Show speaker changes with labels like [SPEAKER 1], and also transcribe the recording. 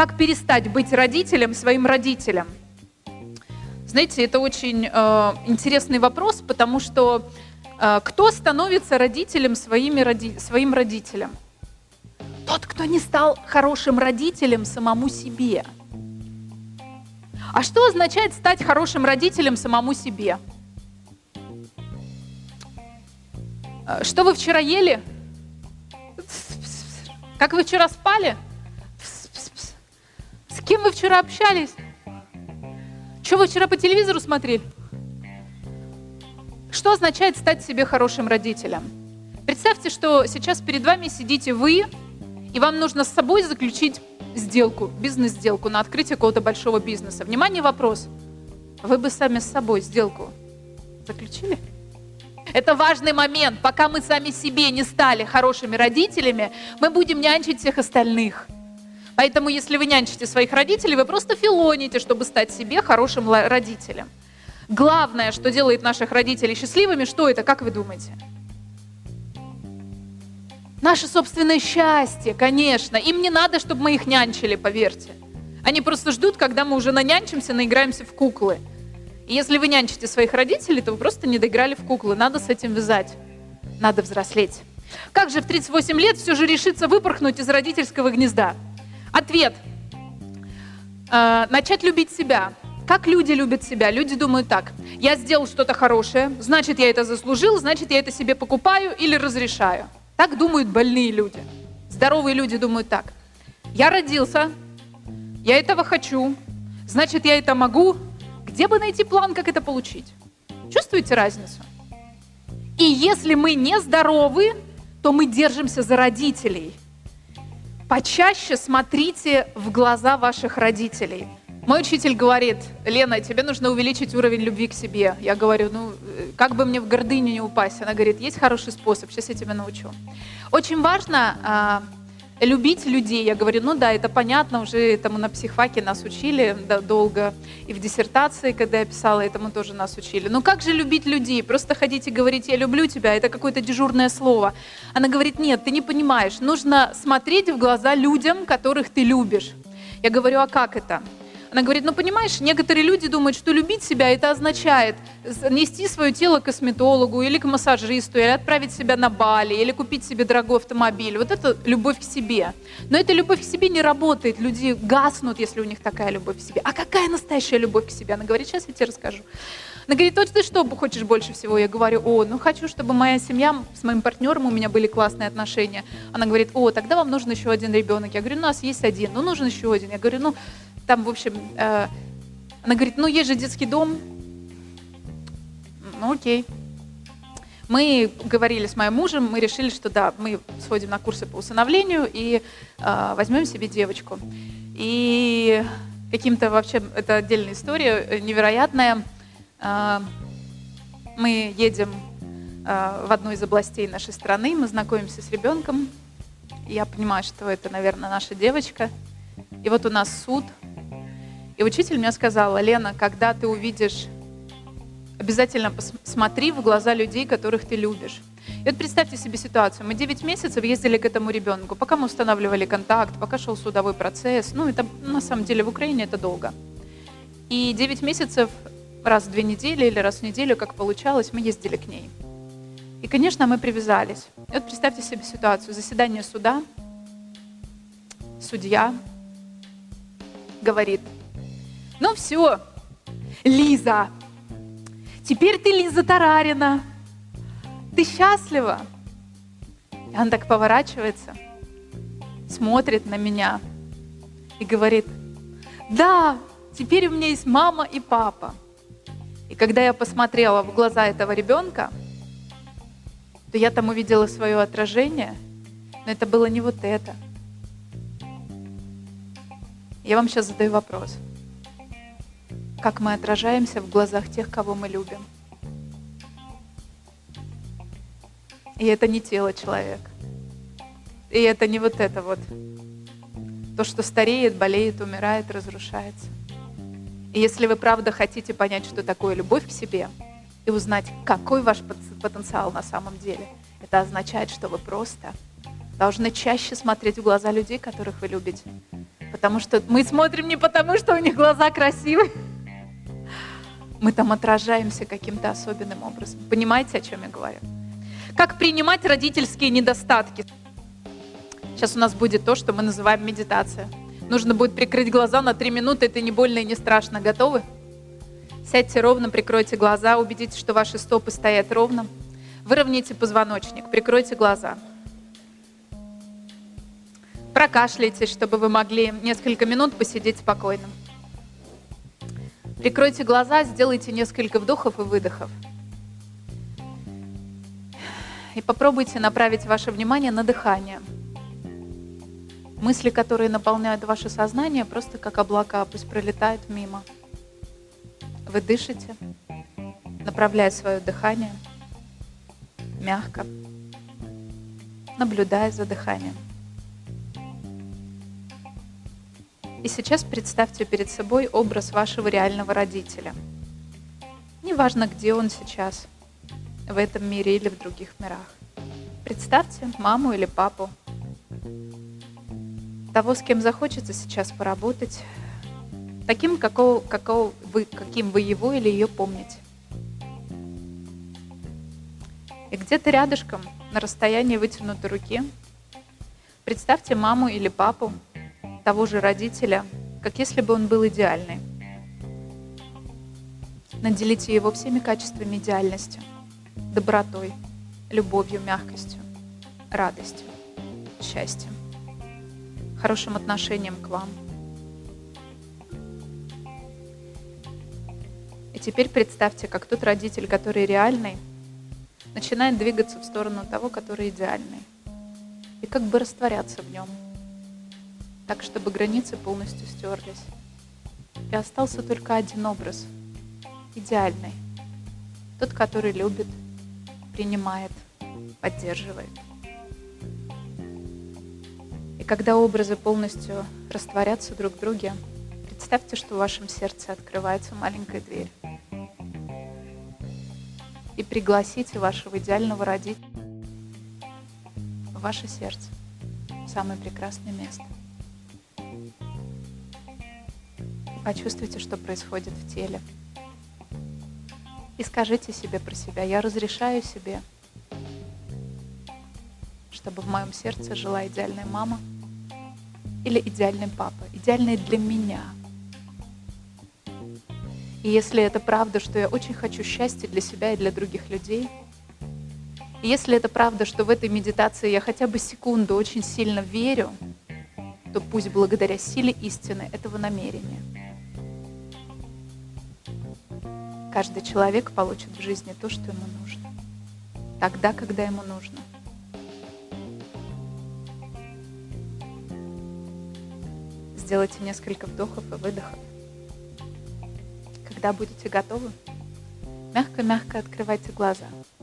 [SPEAKER 1] Как перестать быть родителем своим родителям? Знаете, это очень э, интересный вопрос, потому что э, кто становится родителем своими роди... своим родителям? Тот, кто не стал хорошим родителем самому себе. А что означает стать хорошим родителем самому себе? Э, что вы вчера ели? Как вы вчера спали? Кем вы вчера общались? Что вы вчера по телевизору смотрели? Что означает стать себе хорошим родителем? Представьте, что сейчас перед вами сидите вы, и вам нужно с собой заключить сделку, бизнес-сделку на открытие какого-то большого бизнеса. Внимание, вопрос. Вы бы сами с собой сделку заключили? Это важный момент. Пока мы сами себе не стали хорошими родителями, мы будем нянчить всех остальных. Поэтому, если вы нянчите своих родителей, вы просто филоните, чтобы стать себе хорошим родителем. Главное, что делает наших родителей счастливыми, что это, как вы думаете? Наше собственное счастье, конечно. Им не надо, чтобы мы их нянчили, поверьте. Они просто ждут, когда мы уже нанянчимся, наиграемся в куклы. И если вы нянчите своих родителей, то вы просто не доиграли в куклы. Надо с этим вязать. Надо взрослеть. Как же в 38 лет все же решиться выпорхнуть из родительского гнезда? Ответ. Э, начать любить себя. Как люди любят себя? Люди думают так. Я сделал что-то хорошее, значит, я это заслужил, значит, я это себе покупаю или разрешаю. Так думают больные люди. Здоровые люди думают так. Я родился, я этого хочу, значит, я это могу, где бы найти план, как это получить? Чувствуете разницу? И если мы не здоровы, то мы держимся за родителей. Почаще смотрите в глаза ваших родителей. Мой учитель говорит, Лена, тебе нужно увеличить уровень любви к себе. Я говорю, ну, как бы мне в гордыню не упасть? Она говорит, есть хороший способ, сейчас я тебя научу. Очень важно а, любить людей. Я говорю, ну да, это понятно, уже этому на психфаке нас учили да, долго. И в диссертации, когда я писала, этому тоже нас учили. Но как же любить людей? Просто ходить и говорить, я люблю тебя, это какое-то дежурное слово. Она говорит, нет, ты не понимаешь, нужно смотреть в глаза людям, которых ты любишь. Я говорю, а как это? Она говорит, ну понимаешь, некоторые люди думают, что любить себя это означает нести свое тело к косметологу или к массажисту, или отправить себя на Бали, или купить себе дорогой автомобиль. Вот это любовь к себе. Но эта любовь к себе не работает. Люди гаснут, если у них такая любовь к себе. А какая настоящая любовь к себе? Она говорит, сейчас я тебе расскажу. Она говорит, вот ты что хочешь больше всего? Я говорю, о, ну хочу, чтобы моя семья с моим партнером, у меня были классные отношения. Она говорит, о, тогда вам нужен еще один ребенок. Я говорю, у нас есть один, ну нужен еще один. Я говорю, ну там, в общем, э, она говорит, ну есть же детский дом. Ну окей. Мы говорили с моим мужем, мы решили, что да, мы сходим на курсы по усыновлению и э, возьмем себе девочку. И каким-то вообще, это отдельная история, э, невероятная. Э, мы едем э, в одну из областей нашей страны, мы знакомимся с ребенком. Я понимаю, что это, наверное, наша девочка. И вот у нас суд – и учитель мне сказал, Лена, когда ты увидишь, обязательно посмотри в глаза людей, которых ты любишь. И вот представьте себе ситуацию. Мы 9 месяцев ездили к этому ребенку, пока мы устанавливали контакт, пока шел судовой процесс. Ну, это на самом деле в Украине это долго. И 9 месяцев раз в две недели или раз в неделю, как получалось, мы ездили к ней. И, конечно, мы привязались. И вот представьте себе ситуацию. Заседание суда, судья говорит, ну все, Лиза, теперь ты Лиза Тарарина. Ты счастлива? И она так поворачивается, смотрит на меня и говорит, да, теперь у меня есть мама и папа. И когда я посмотрела в глаза этого ребенка, то я там увидела свое отражение, но это было не вот это. Я вам сейчас задаю вопрос – как мы отражаемся в глазах тех, кого мы любим. И это не тело человека. И это не вот это вот. То, что стареет, болеет, умирает, разрушается. И если вы правда хотите понять, что такое любовь к себе, и узнать, какой ваш потенциал на самом деле, это означает, что вы просто должны чаще смотреть в глаза людей, которых вы любите, Потому что мы смотрим не потому, что у них глаза красивые. Мы там отражаемся каким-то особенным образом. Понимаете, о чем я говорю? Как принимать родительские недостатки? Сейчас у нас будет то, что мы называем медитация. Нужно будет прикрыть глаза на три минуты, это не больно и не страшно. Готовы? Сядьте ровно, прикройте глаза, убедитесь, что ваши стопы стоят ровно. Выровняйте позвоночник, прикройте глаза. Прокашляйтесь, чтобы вы могли несколько минут посидеть спокойно. Прикройте глаза, сделайте несколько вдохов и выдохов. И попробуйте направить ваше внимание на дыхание. Мысли, которые наполняют ваше сознание, просто как облака, пусть пролетают мимо. Вы дышите, направляя свое дыхание мягко, наблюдая за дыханием. И сейчас представьте перед собой образ вашего реального родителя. Неважно, где он сейчас, в этом мире или в других мирах. Представьте маму или папу, того, с кем захочется сейчас поработать, таким, какого, какого вы, каким вы его или ее помните. И где-то рядышком, на расстоянии вытянутой руки, представьте маму или папу, того же родителя, как если бы он был идеальный. Наделите его всеми качествами идеальности, добротой, любовью, мягкостью, радостью, счастьем хорошим отношением к вам. И теперь представьте, как тот родитель, который реальный, начинает двигаться в сторону того, который идеальный. И как бы растворяться в нем. Так, чтобы границы полностью стерлись. И остался только один образ. Идеальный. Тот, который любит, принимает, поддерживает. когда образы полностью растворятся друг в друге, представьте, что в вашем сердце открывается маленькая дверь. И пригласите вашего идеального родителя в ваше сердце, в самое прекрасное место. Почувствуйте, что происходит в теле. И скажите себе про себя, я разрешаю себе, чтобы в моем сердце жила идеальная мама – или идеальный папа, идеальный для меня. И если это правда, что я очень хочу счастья для себя и для других людей, и если это правда, что в этой медитации я хотя бы секунду очень сильно верю, то пусть благодаря силе истины этого намерения каждый человек получит в жизни то, что ему нужно, тогда, когда ему нужно. Сделайте несколько вдохов и выдохов. Когда будете готовы, мягко-мягко открывайте глаза –